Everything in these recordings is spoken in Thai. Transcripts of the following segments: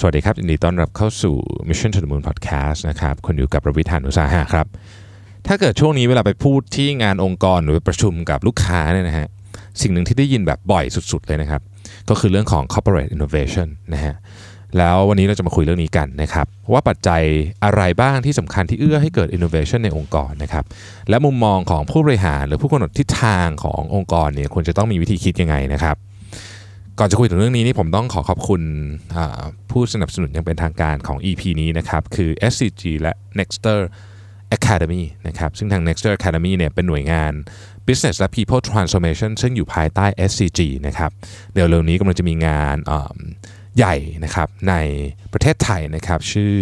สวัสดีครับยินดีต้อนรับเข้าสู่ Mission to the Moon Podcast นะครับคุณอยู่กับประวิทยานุสาหะครับ ถ้าเกิดช่วงนี้เวลาไปพูดที่งานองค์กรหรือไปประชุมกับลูกค้าเนี่ยนะฮะสิ่งหนึ่งที่ได้ยินแบบบ่อยสุดๆเลยนะครับ ก็คือเรื่องของ corporate innovation นะฮะแล้ววันนี้เราจะมาคุยเรื่องนี้กันนะครับ ว่าปัจจัยอะไรบ้างที่สำคัญที่เอื้อให้เกิด innovation ในองค์กรนะครับ และมุมมองของผู้บริหารหรือผู้กำหนดทิศทางขององค์กรเนี่ยควรจะต้องมีวิธีคิดยังไงนะครับ ก่อนจะคุยถึงเรื่องนี้นี่ผมต้องขอขอบคุณผู้สนับสนุนอย่างเป็นทางการของ EP นี้นะครับ คือ SCG และ Nexter Academy นะครับซึ่งทาง Nexter Academy เนี่ยเป็นหน่วยงาน Business และ People Transformation ซึ่งอยู่ภายใต้ SCG นะครับเดี๋ยวเร็วนี้กำลังจะมีงานใหญ่นะครับในประเทศไทยนะครับชื่อ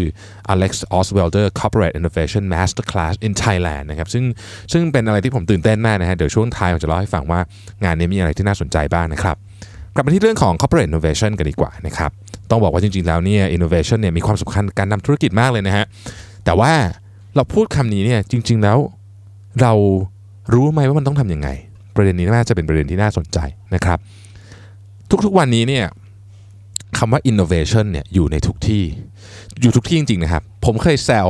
Alex Oswalder Corporate Innovation Masterclass in Thailand นะครับซึ่งซึ่งเป็นอะไรที่ผมตื่นเต้นมากนะฮะเดี๋ยวช่วงท้ายผมจะเล่าให้ฟังว่างานนี้มีอะไรที่น่าสนใจบ้างนะครับ กลับมาที่เรื่องของ corporate innovation กันดีกว่านะครับ ต้องบอกว่าจริงๆแล้วเนี่ย innovation เนี่ยมีความสำคัญการนำธุรกิจมากเลยนะฮะ แต่ว่าเราพูดคำนี้เนี่ยจริง ๆแล้วเรารู้ไหมว่ามันต้องทำยังไง ประเด็นนี้น่าจะเป็นประเด็นที่น่าสนใจนะครับ ทุกๆวันนี้เนี่ยคำว่า innovation เนี่ยอยู่ในทุกที่ อยู่ทุกที่จริงๆนะครับ ผมเคยแซว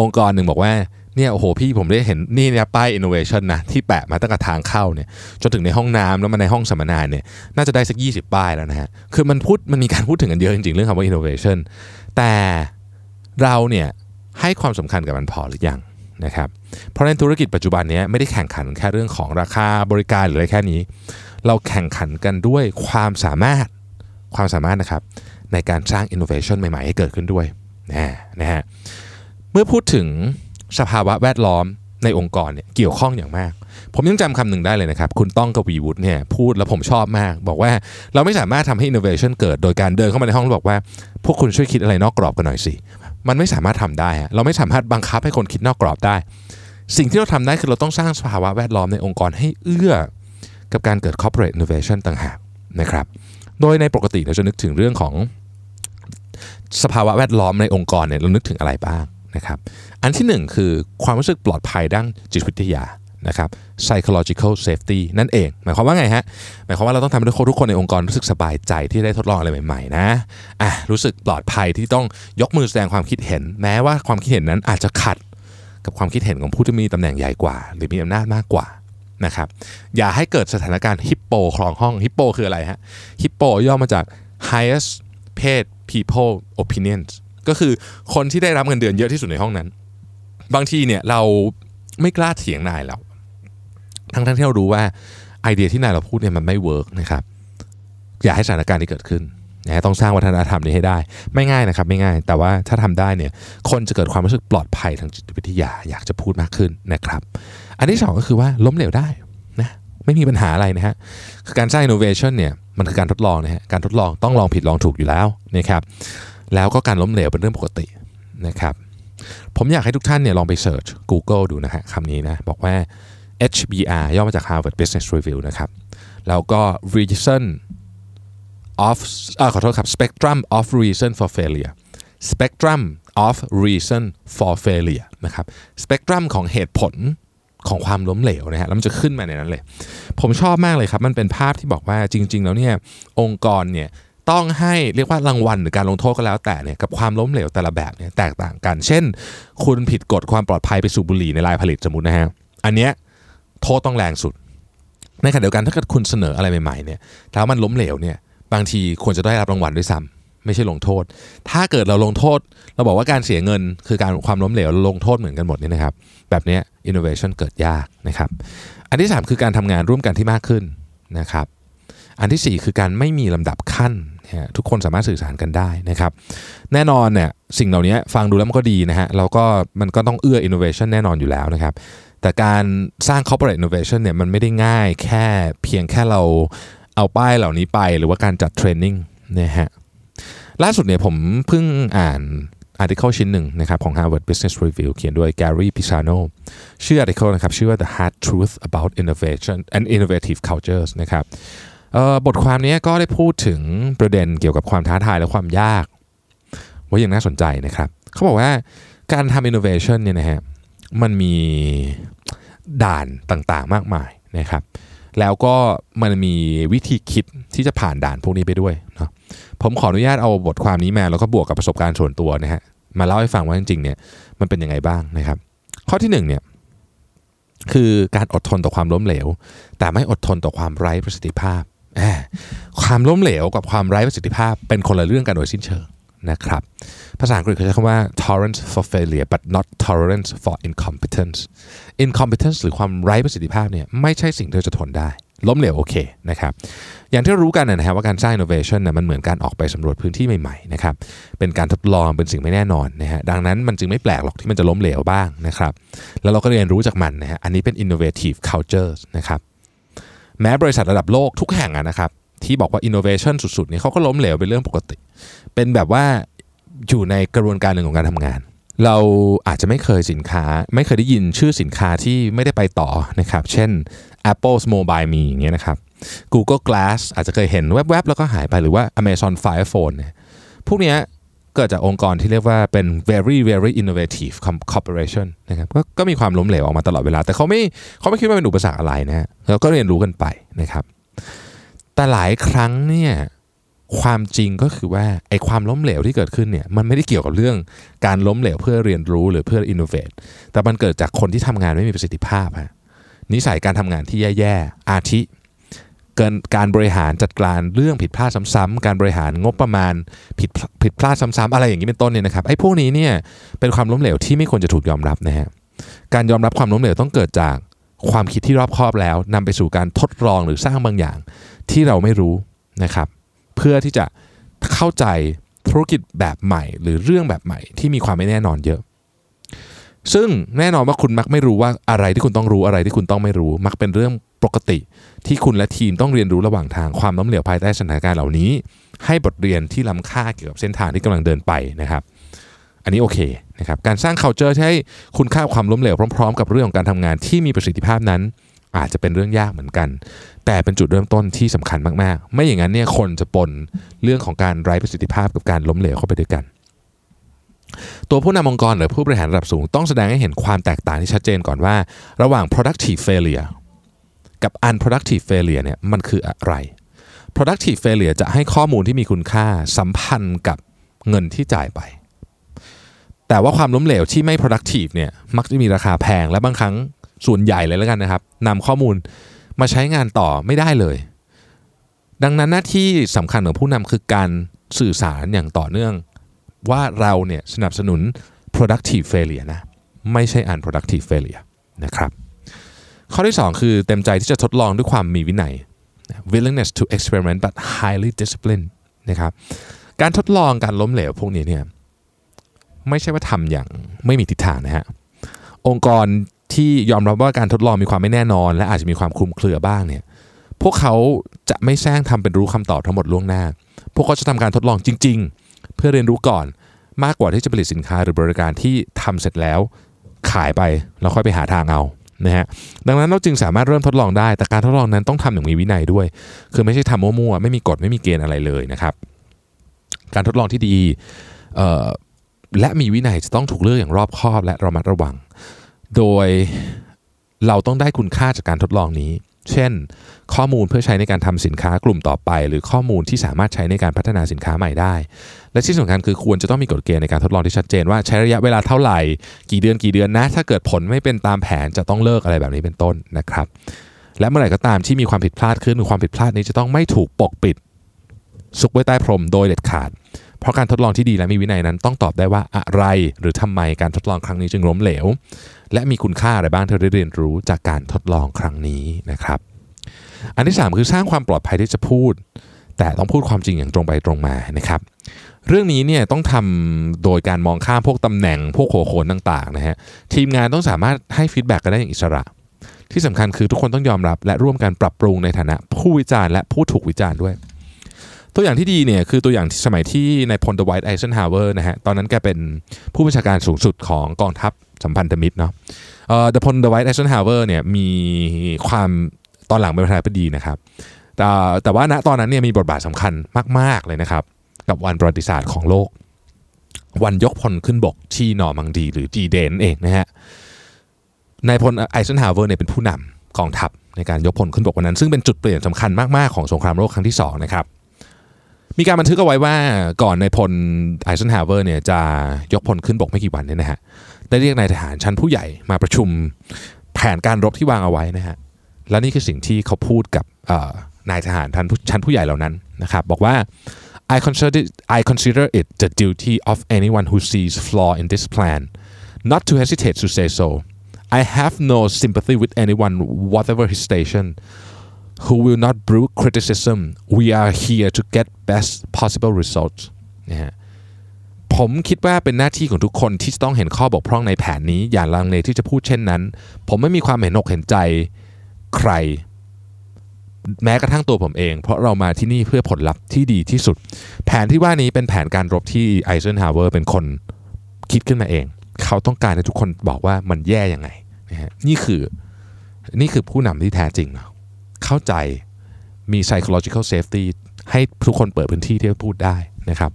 องค์กรหนึ่งบอกว่า เนี่ยโอ้โหพี่ผมได้เห็นนี่เนี่ยป้าย innovation นะที่แปะมาตั้งแต่ทางเข้าเนี่ยจนถึงในห้องน้ำแล้วมาในห้องสัมมนาเนี่ยน่าจะได้สัก 20 ป้ายแล้วนะฮะคือมันพูดมันมีการพูดถึงกันเยอะจริงๆ เรื่องคำว่า innovation แต่เราเนี่ยให้ความสำคัญกับมันพอหรือยังนะครับเพราะในธุรกิจปัจจุบันนี้ไม่ได้แข่งขันแค่เรื่องของราคาบริการหรืออะไรแค่นี้ เราแข่งขันกันด้วยความสามารถความสามารถนะครับในการสร้าง innovation ใหม่ๆ ให้เกิดขึ้นด้วยนะนะฮะเมื่อพูดถึง สภาวะแวดล้อมในองค์กรเนี่ยเกี่ยวข้องอย่างมาก ผมยังจำคำหนึ่งได้เลยนะครับ คุณต้องกวีวุฒิเนี่ยพูดแล้วผมชอบมาก บอกว่าเราไม่สามารถทำให้ innovation เกิดโดยการเดินเข้ามาในห้องแล้วบอกว่า พวกคุณช่วยคิดอะไรนอกกรอบกันหน่อยสิ มันไม่สามารถทำได้ เราไม่สามารถบังคับให้คนคิดนอกกรอบได้ สิ่งที่เราทำได้คือเราต้องสร้างสภาวะแวดล้อมในองค์กรให้เอื้อ กับการเกิด corporate innovation ต่างหากนะครับ โดยในปกติเราจะนึกถึงเรื่องของสภาวะแวดล้อมในองค์กรเนี่ยเรานึกถึงอะไรบ้าง นะครับอันที่หนึ่งคือความรู้สึกปลอดภัยด้านจิตวิทยานะครับ psychological safety นั่นเอง หมายความว่าไงฮะ หมายความว่าเราต้องทำให้ทุกคนในองค์กรรู้สึกสบายใจที่ได้ทดลองอะไรใหม่ๆนะอะรู้สึกปลอดภัยที่ต้องยกมือแสดงความคิดเห็น แม้ว่าความคิดเห็นนั้นอาจจะขัดกับความคิดเห็นของผู้ที่มีตำแหน่งใหญ่กว่า หรือมีอำนาจมากกว่านะครับอย่าให้เกิดสถานการณ์ฮิปโปครองห้องฮิปโปคืออะไรฮะฮิปโปย่อมาจาก highest paid people opinions ก็คือคนที่ได้รับเงินเดือนเยอะที่สุดในห้องนั้น บางทีเนี่ยเราไม่กล้าเถียงนายเราทั้งทั้งที่เรารู้ว่าไอเดียที่นายเราพูดเนี่ยมันไม่ work นะครับอย่าให้สถานการณ์นี้เกิดขึ้นนะต้องสร้างวัฒนธรรมนี้ให้ได้ ไม่ง่ายนะครับ ไม่ง่าย แต่ว่าถ้าทำได้เนี่ยคนจะเกิดความรู้สึกปลอดภัยทางจิตวิทยาอยากจะพูดมากขึ้นนะครับ อันที่สองก็คือว่าล้มเหลวได้นะไม่มีปัญหาอะไรนะฮะคือการสร้าง innovation เนี่ยมันคือการทดลองนะฮะการทดลองต้องลองผิดลองถูกอยู่แล้วนะครับ แล้วก็การล้มเหลวเป็นเรื่องปกตินะครับ ผมอยากให้ทุกท่านเนี่ยลองไปเสิร์ช Google ดูนะฮะคำนี้นะ บอกว่า HBR ย่อมาจาก Harvard Business Review นะครับ แล้วก็ reason of อขอโทษครับ spectrum of reason for failure spectrum of reason for failure นะครับ spectrum ของเหตุผลของความล้มเหลวนะฮะแล้วมันจะขึ้นมาในนั้นเลย ผมชอบมากเลยครับ มันเป็นภาพที่บอกว่าจริง ๆ แล้วเนี่ยองค์กรเนี่ย ต้องให้เรียกว่ารางวัลหรือการลงโทษก็แล้วแต่เนี่ยกับความล้มเหลวแต่ละแบบเนี่ยแตกต่างกัน เช่น คุณผิดกฎความปลอดภัยไปสูบบุหรี่ในลายผลิตสมมตินะฮะอันเนี้ยโทษต้องแรงสุด ในขณะเดียวกันถ้าเกิดคุณเสนออะไรใหม่ๆเนี่ยแล้วมันล้มเหลวเนี่ยบางทีควรจะได้รับรางวัลด้วยซ้ำไม่ใช่ลงโทษ ถ้าเกิดเราลงโทษ เราบอกว่าการเสียเงินคือการความล้มเหลวลงโทษเหมือนกันหมดนี่นะครับ แบบนี้ innovation เกิดยากนะครับ อันที่ 3 คือการทำงานร่วมกันที่มากขึ้นนะครับ อันที่ 4 คือการไม่มีลำดับขั้น ทุกคนสามารถสื่อสารกันได้นะครับ แน่นอนเนี่ยสิ่งเหล่านี้ฟังดูแล้วมันก็ดีนะฮะเราก็มันก็ต้องเอื้อ innovation แน่นอนอยู่แล้วนะครับ แต่การสร้าง corporate innovation เนี่ยมันไม่ได้ง่ายแค่เพียงแค่เราเอาป้ายเหล่านี้ไป หรือว่าการจัดเทรนนิ่งนะฮะล่าสุดเนี่ยผมเพิ่งอ่าน article ชิ้นหนึ่งนะครับของ Harvard Business Review เขียนโดย Gary Pisano ชื่อ article นะครับชื่อว่า The Hard Truth About Innovation and Innovative Cultures นะครับ บทความนี้ก็ได้พูดถึงประเด็นเกี่ยวกับความท้าทายและความยากว่าอย่างน่าสนใจนะครับ เขาบอกว่าการทำ innovation เนี่ยนะฮะมันมีด่านต่างๆมากมายนะครับ แล้วก็มันมีวิธีคิดที่จะผ่านด่านพวกนี้ไปด้วยเนาะผมขออนุญาตเอาบทความนี้มา แล้วก็บวกกับประสบการณ์ส่วนตัวนะฮะมาเล่าให้ฟังว่าจริงๆเนี่ยมันเป็นยังไงบ้างนะครับ ข้อที่หนึ่งเนี่ยคือการอดทนต่อความล้มเหลว แต่ไม่อดทนต่อความไร้ประสิทธิภาพ ความล้มเหลวกับความไร้ประสิทธิภาพเป็นคนละเรื่องกันโดยสิ้นเชิงนะครับ ภาษาอังกฤษเขาใช้คำว่า tolerance for failure but not tolerance for incompetence incompetence หรือความไร้ประสิทธิภาพเนี่ยไม่ใช่สิ่งที่เราจะทนได้ ล้มเหลวโอเคนะครับ อย่างที่รู้กันนะฮะว่าการสร้าง innovation นะมันเหมือนการออกไปสำรวจพื้นที่ใหม่ๆนะครับ เป็นการทดลองเป็นสิ่งไม่แน่นอนนะฮะ ดังนั้นมันจึงไม่แปลกหรอกที่มันจะล้มเหลวบ้างนะครับ แล้วเราก็เรียนรู้จากมันนะฮะ อันนี้เป็น innovative culture นะครับ แม้บริษัทระดับโลกทุกแห่งนะครับที่บอกว่า innovation สุดๆนี่เขาก็ล้มเหลวเป็นเรื่องปกติ เป็นแบบว่าอยู่ในกระบวนการหนึ่งของการทำงาน เราอาจจะไม่เคยสินค้า ไม่เคยได้ยินชื่อสินค้าที่ไม่ได้ไปต่อนะครับ เช่น Apple's Mobile Me อย่างเงี้ยนะครับ Google Glass อาจจะเคยเห็นแวบๆ แล้วก็หายไปหรือว่า Amazon Fire Phone เนี่ยพวกเนี้ย เกิดจากองค์กรที่เรียกว่าเป็น very very innovative corporation นะครับกก็มีความล้มเหลวออกมาตลอดเวลา แต่เขาไม่เขาไม่คิดว่าเป็นอุปสรรคอะไรนะฮะแล้วก็เรียนรู้กันไปนะครับ แต่หลายครั้งเนี่ยความจริงก็คือว่าไอ้ความล้มเหลวที่เกิดขึ้นเนี่ยมันไม่ได้เกี่ยวกับเรื่องการล้มเหลวเพื่อเรียนรู้หรือเพื่ออินโนเวทแต่มันเกิดจากคนที่ทำงานไม่มีประสิทธิภาพฮะนิสัยการทำงานที่แย่ๆอาทิ เกินการบริหารจัดการเรื่องผิดพลาดซ้ำๆการบริหารงบประมาณผิดผิดพลาดซ้ำๆอะไรอย่างนี้เป็นต้นเนี่ยนะครับไอ้พวกนี้เนี่ยเป็นความล้มเหลวที่ไม่ควรจะถูกยอมรับนะฮะการยอมรับความล้มเหลวต้องเกิดจากความคิดที่รอบคอบแล้วนำไปสู่การทดลองหรือสร้างบางอย่างที่เราไม่รู้นะครับ เพื่อที่จะเข้าใจธุรกิจแบบใหม่ หรือเรื่องแบบใหม่ที่มีความไม่แน่นอนเยอะ ซึ่งแน่นอนว่าคุณมักไม่รู้ว่าอะไรที่คุณต้องรู้อะไรที่คุณต้องไม่รู้ มักเป็นเรื่อง ปกติ ที่คุณและทีมต้องเรียนรู้ระหว่างทางความล้มเหลวภายใต้สถานการณ์เหล่านี้ ให้บทเรียนที่ล้ำค่าเกี่ยวกับเส้นทางที่กำลังเดินไปนะครับ อันนี้โอเคนะครับการสร้าง culture ให้คุณค่าความล้มเหลวพร้อมๆ กับเรื่องของการทำงานที่มีประสิทธิภาพนั้น อาจจะเป็นเรื่องยากเหมือนกัน แต่เป็นจุดเริ่มต้นที่สำคัญมากๆ ไม่อย่างนั้นเนี่ยคนจะปนเรื่องของการไร้ประสิทธิภาพกับการล้มเหลวเข้าไปด้วยกันตัวผู้นำองค์กรหรือผู้บริหารระดับสูงต้องแสดงให้เห็นความแตกต่างที่ชัดเจนก่อนว่า ระหว่าง productive failure กับ unproductive failure เนี่ยมันคืออะไร productive failure จะให้ข้อมูลที่มีคุณค่าสัมพันธ์กับเงินที่จ่ายไป แต่ว่าความล้มเหลวที่ไม่ productive เนี่ยมักจะมีราคาแพงและบางครั้งส่วนใหญ่เลยแล้วกันนะครับนำข้อมูลมาใช้งานต่อไม่ได้เลย ดังนั้นหน้าที่สำคัญของผู้นำคือการสื่อสารอย่างต่อเนื่อง ว่าเราเนี่ยสนับสนุน productive failure นะไม่ใช่ unproductive failure นะครับ ข้อที่ 2 คือเต็มใจที่จะทดลองด้วยความมีวินัย willingness to experiment but highly disciplined นะครับการทดลองการล้มเหลวพวกนี้เนี่ยไม่ใช่ว่าทำอย่างไม่มีทิศทางนะฮะองค์กรที่ยอมรับว่าการทดลองมีความไม่แน่นอน และอาจจะมีความคลุมเครือบ้างเนี่ยพวกเขาจะไม่แซงทำเป็นรู้คำตอบทั้งหมดล่วงหน้า พวกเขาจะทำการทดลองจริง ๆ เพื่อเรียนรู้ก่อนมากกว่าที่จะผลิตสินค้าหรือบริการที่ทำเสร็จแล้วขายไปแล้วค่อยไปหาทางเอา นะฮะดังนั้นเราจึงสามารถเริ่มทดลองได้ แต่การทดลองนั้นต้องทำอย่างมีวินัยด้วย คือไม่ใช่ทำมั่วๆไม่มีกฎไม่มีเกณฑ์อะไรเลยนะครับ การทดลองที่ดีและมีวินัยจะต้องถูกเลือกอย่างรอบคอบและระมัดระวัง โดยเราต้องได้คุณค่าจากการทดลองนี้ เช่น ข้อมูลเพื่อใช้ในการทำสินค้ากลุ่มต่อไป หรือข้อมูลที่สามารถใช้ในการพัฒนาสินค้าใหม่ได้ และที่สำคัญคือควรจะต้องมีกฎเกณฑ์ในการทดลองที่ชัดเจนว่าใช้ระยะเวลาเท่าไหร่ กี่เดือนกี่เดือนนะ ถ้าเกิดผลไม่เป็นตามแผนจะต้องเลิกอะไรแบบนี้เป็นต้นนะครับ และเมื่อไหร่ก็ตามที่มีความผิดพลาดขึ้นความผิดพลาดนี้จะต้องไม่ถูกปกปิดซุกไว้ใต้พรมโดยเด็ดขาด เพราะการทดลองที่ดีและมีวินัยนั้นต้องตอบได้ว่าอะไร หรือทำไมการทดลองครั้งนี้จึงล้มเหลว และมีคุณค่าอะไรบ้างที่เราได้เรียนรู้จากการทดลองครั้งนี้นะครับ อันที่ 3 คือสร้างความปลอดภัยที่จะพูด แต่ต้องพูดความจริงอย่างตรงไปตรงมานะครับเรื่องนี้เนี่ยต้องทำโดยการมองข้ามพวกตำแหน่ง พวกหัวโขนต่างๆนะฮะทีมงานต้องสามารถให้ feedback กันได้อย่างอิสระ ที่สำคัญคือทุกคนต้องยอมรับ และร่วมกันปรับปรุงในฐานะผู้วิจารณ์และผู้ถูกวิจารณ์ด้วย ตัวอย่างที่ดีเนี่ยคือตัวอย่างสมัยที่ในพลเดอะไวท์ไอเซนฮาวเวอร์นะฮะตอนนั้นแกเป็นผู้บัญชาการสูงสุดของกองทัพสัมพันธมิตรเนาะเอ่อเดอะพลเดอะไวท์แอเชนฮาวเวอร์เนี่ยมีความตอนหลังเป็นประธานาธิบดีนะครับแต่แต่ว่าณตอนนั้นเนี่ยมีบทบาทสำคัญมาก ๆ เลยนะครับ กับวันประวัติศาสตร์ของโลก วันยกพลขึ้นบกที่นอร์มังดี หรือจีเดนเองนะฮะนายพลไอเซนฮาวเวอร์เนี่ยเป็นผู้นำกองทัพในการยกพลขึ้นบกวันนั้น ซึ่งเป็นจุดเปลี่ยนสำคัญมาก ๆ ของสงครามโลกครั้งที่2นะครับ มีการบันทึกเอาไว้ว่าก่อนในพลไอเซนฮาวเวอร์เนี่ยจะยกพลขึ้นบกไม่กี่วันเนี่ยนะฮะได้เรียกนายทหารชั้นผู้ใหญ่มาประชุมแผนการรบที่วางเอาไว้นะฮะและนี่คือสิ่งที่เขาพูดกับนายทหารชั้นผู้ใหญ่เหล่านั้นนะครับบอกว่า I consider I consider it the duty of anyone who sees flaw in this plan not to hesitate to say so I have no sympathy with anyone whatever his station who will not brew criticism we are here to get best possible results นะฮะผมคิดว่าเป็นหน้าที่ของทุกคนที่ต้องเห็นข้อบกพร่องในแผนนี้ อย่าลังเลที่จะพูดเช่นนั้น ผมไม่มีความเห็นอกเห็นใจใคร แม้กระทั่งตัวผมเอง เพราะเรามาที่นี่เพื่อผลลัพธ์ที่ดีที่สุด แผนที่ว่านี้เป็นแผนการรบที่ไอเซนฮาวเวอร์เป็นคนคิดขึ้นมาเอง เขาต้องการให้ทุกคนบอกว่ามันแย่ยังไงนะฮะนี่คือนี่คือผู้นำที่แท้จริงเนาะ เข้าใจมี psychological safety ให้ทุกคนเปิดพื้นที่ที่จะพูดได้นะครับ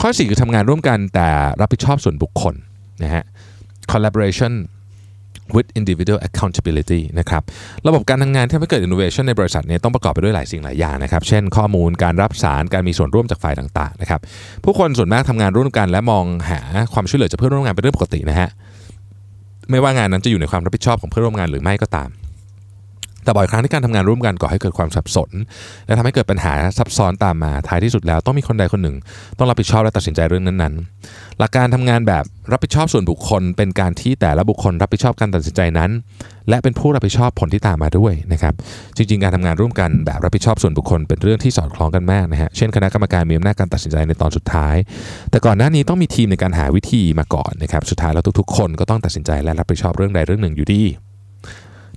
ข้อสี่คือทำงานร่วมกันแต่รับผิดชอบส่วนบุคคลนะฮะ collaboration with individual accountability นะครับระบบการทำงานที่ทำให้เกิด innovation ในบริษัทเนี่ยต้องประกอบไปด้วยหลายสิ่งหลายอย่างนะครับ เช่นข้อมูลการรับสารการมีส่วนร่วมจากฝ่ายต่างๆนะครับผู้คนส่วนมากทำงานร่วมกัน และมองหาความช่วยเหลือจากเพื่อนร่วมงานเป็นเรื่องปกตินะฮะไม่ว่างานนั้นจะอยู่ในความรับผิดชอบของเพื่อนร่วมงานหรือไม่ก็ตาม แต่บ่อยครั้งที่การทำงานร่วมกันก่อให้เกิดความสับสน และทำให้เกิดปัญหาซับซ้อนตามมาท้ายที่สุดแล้วต้องมีคนใดคนหนึ่ง ต้องรับผิดชอบและตัดสินใจเรื่องนั้นๆ หลักการทำงานแบบรับผิดชอบส่วนบุคคล เป็นการที่แต่ละบุคคลรับผิดชอบการตัดสินใจนั้น และเป็นผู้รับผิดชอบผลที่ตามมาด้วยนะครับจริงๆ การทำงานร่วมกันแบบรับผิดชอบส่วนบุคคลเป็นเรื่องที่สอดคล้องกันมากนะฮะเช่นคณะกรรมการมีอำนาจการตัดสินใจในตอนสุดท้าย แต่ก่อนหน้านี้ต้องมีทีมในการหาวิธีมาก่อนนะครับสุดท้ายแล้วทุกๆ คนก็ต้องตัดสินใจและรับผิดชอบเรื่องใดเรื่องหนึ่งอยู่ดี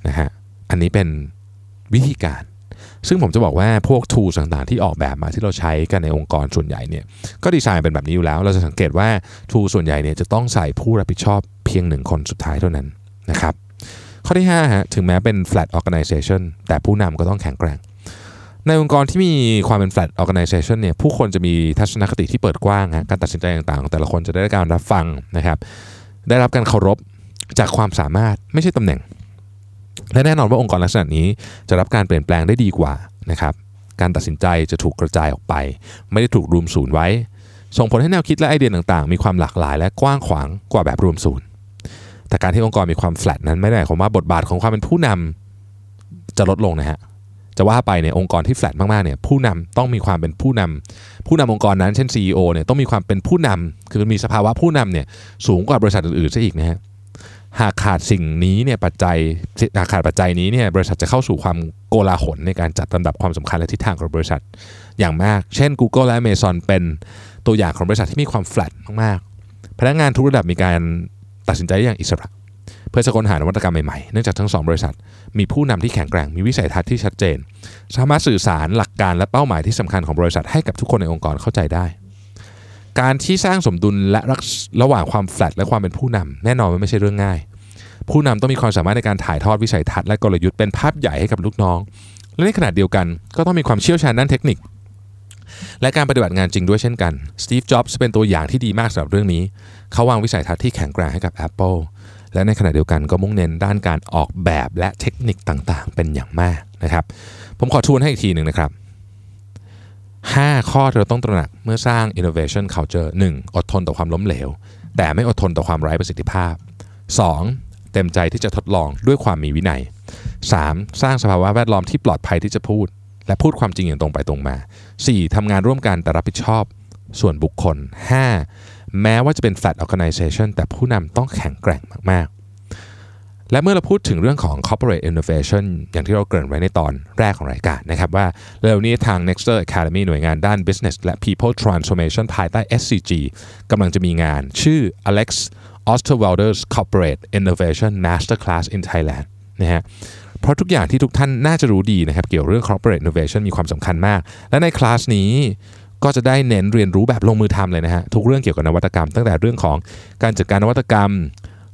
นะฮะ อันนี้เป็นวิธีการ ซึ่งผมจะบอกว่าพวก tools ต่างๆ ที่ออกแบบมาที่เราใช้กันในองค์กรส่วนใหญ่เนี่ยก็ดีไซน์เป็นแบบนี้อยู่แล้ว เราจะสังเกตว่า tool ส่วนใหญ่เนี่ยจะต้องใส่ผู้รับผิดชอบเพียงหนึ่งคนสุดท้ายเท่านั้นนะครับข้อที่5ฮะถึงแม้เป็น flat organization แต่ผู้นำก็ต้องแข็งแกร่ง ในองค์กรที่มีความเป็น flat organization เนี่ยผู้คนจะมีทัศนคติที่เปิดกว้างฮะการตัดสินใจต่างๆ แต่ละคนจะได้รับการรับฟังนะครับ ได้รับการเคารพจากความสามารถไม่ใช่ตำแหน่ง และแน่นอนว่าองค์กรลักษณะนี้จะรับการเปลี่ยนแปลงได้ดีกว่านะครับการตัดสินใจจะถูกกระจายออกไป ไม่ได้ถูกรวมศูนย์ไว้ ส่งผลให้แนวคิดและไอเดียต่างๆ มีความหลากหลายและกว้างขวางกว่าแบบรวมศูนย์ แต่การที่องค์กรมีความแฟลตนั้นไม่ได้หมายความว่าบทบาทของความเป็นผู้นำจะลดลงนะฮะจะว่าไปเนี่ยองค์กรที่แฟลตมากๆเนี่ยผู้นำต้องมีความเป็นผู้นำผู้นำองค์กรนั้นเช่น CEO เนี่ยต้องมีความเป็นผู้นำคือมีสภาวะผู้นำเนี่ยสูงกว่าบริษัทอื่นๆซะอีกนะฮะ หากขาดสิ่งนี้เนี่ยปัจจัยหากขาดปัจจัยนี้เนี่ยบริษัทจะเข้าสู่ความโกลาหลในการจัดลำดับความสำคัญและทิศทางของบริษัทอย่างมาก เช่น Google และ Amazon เป็นตัวอย่างของบริษัทที่มีความแฟลตมากๆ พนักงานทุกระดับมีการตัดสินใจอย่างอิสระ เพื่อจะค้นหานวัตกรรมใหม่ๆ เนื่องจากทั้งสองบริษัท มีผู้นำที่แข็งแกร่ง มีวิสัยทัศน์ที่ชัดเจน สามารถสื่อสารหลักการและเป้าหมายที่สำคัญของบริษัทให้กับทุกคนในองค์กรเข้าใจได้ การที่สร้างสมดุลและระหว่างความแฟลตและความเป็นผู้นำแน่นอนว่าไม่ใช่เรื่องง่าย ผู้นำต้องมีความสามารถในการถ่ายทอดวิสัยทัศน์และกลยุทธ์เป็นภาพใหญ่ให้กับลูกน้อง และในขณะเดียวกัน ก็ต้องมีความเชี่ยวชาญด้านเทคนิค และการปฏิบัติงานจริงด้วยเช่นกันสตีฟจ็อบส์เป็นตัวอย่างที่ดีมากสำหรับเรื่องนี้ เขาวางวิสัยทัศน์ที่แข็งแกร่งให้กับ Apple และในขณะเดียวกันก็มุ่งเน้นด้านการออกแบบและเทคนิคต่างๆ เป็นอย่างมากนะครับ ผมขอทวนให้อีกทีหนึ่งนะครับ 5 ข้อที่เราต้องตระหนักเมื่อสร้าง innovation culture 1. อดทนต่อความล้มเหลว แต่ไม่อดทนต่อความไร้ประสิทธิภาพ 2. เต็มใจที่จะทดลองด้วยความมีวินัย 3. สร้างสภาวะแวดล้อมที่ปลอดภัยที่จะพูด และพูดความจริงอย่างตรงไปตรงมา 4. ทำงานร่วมกันแต่รับผิดชอบ ส่วนบุคคล 5. แม้ว่าจะเป็น flat organization แต่ผู้นำต้องแข็งแกร่งมากๆ และเมื่อเราพูดถึงเรื่องของ corporate innovation อย่างที่เราเกริ่นไว้ในตอนแรกของรายการนะครับว่าเร็วนี้ทาง Nexter Academy หน่วยงานด้าน business และ people transformation ภายใต้ SCG กำลังจะมีงานชื่อ Alex Osterwalder's Corporate Innovation Masterclass in Thailand นะฮะเพราะทุกอย่างที่ทุกท่านน่าจะรู้ดีนะครับ เกี่ยวเรื่อง corporate innovation มีความสำคัญมาก และในคลาสนี้ก็จะได้เน้นเรียนรู้แบบลงมือทำเลยนะฮะทุกเรื่องเกี่ยวกับนวัตกรรม ตั้งแต่เรื่องของการจัดการนวัตกรรม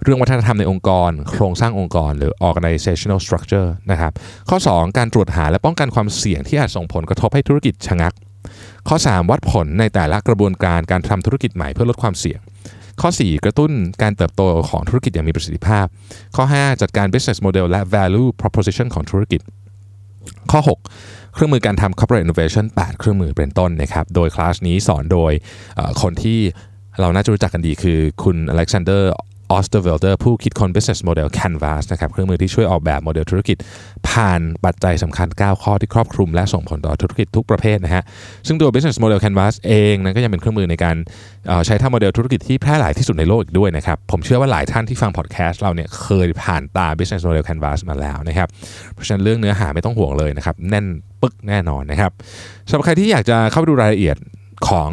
เรื่องวัฒนธรรมในองค์กร โครงสร้างองค์กร หรือ organizational structure นะครับ ข้อ 2 การตรวจหาและป้องกันความเสี่ยงที่อาจส่งผลกระทบให้ธุรกิจชะงัก ข้อ 3 วัดผลในแต่ละกระบวนการการทำธุรกิจใหม่เพื่อลดความเสี่ยง ข้อ 4 กระตุ้นการเติบโตของธุรกิจอย่างมีประสิทธิภาพ ข้อ 5 จัดการ business model และ value proposition ของธุรกิจ ข้อ 6เครื่องมือการทำ corporate innovation 8 เครื่องมือเป็นต้นนะครับ โดยคลาสนี้สอนโดยคนที่เราน่าจะรู้จักกันดีคือคุณอเล็กซานเดอร์ ออสเตอร์วัลเดอร์ผู้คิดค้น business model Canvas นะครับเครื่องมือที่ช่วยออกแบบโมเดลธุรกิจ ผ่านปัจจัยสำคัญ 9 ข้อที่ครอบคลุมและส่งผลต่อธุรกิจทุกประเภทนะฮะซึ่งตัว business model Canvas เองนั้นก็ยังเป็นเครื่องมือในการใช้ทำโมเดลธุรกิจที่แพร่หลายที่สุดในโลกอีกด้วยนะครับผมเชื่อว่าหลายท่านที่ฟังพอดแคสต์เราเนี่ยเคยผ่านตา business model Canvas มาแล้วนะครับเพราะฉะนั้นเรื่องเนื้อหาไม่ต้องห่วงเลยนะครับแน่นปึกแน่นอนนะครับสำหรับใครที่อยากจะเข้าไปดูรายละเอียดของ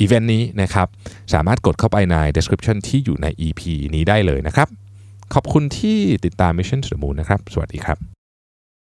อีเวนต์นี้นะครับ สามารถกดเข้าไปใน description ที่อยู่ใน EP นี้ได้เลยนะครับ ขอบคุณที่ติดตาม Mission to the Moon นะครับ สวัสดีครับ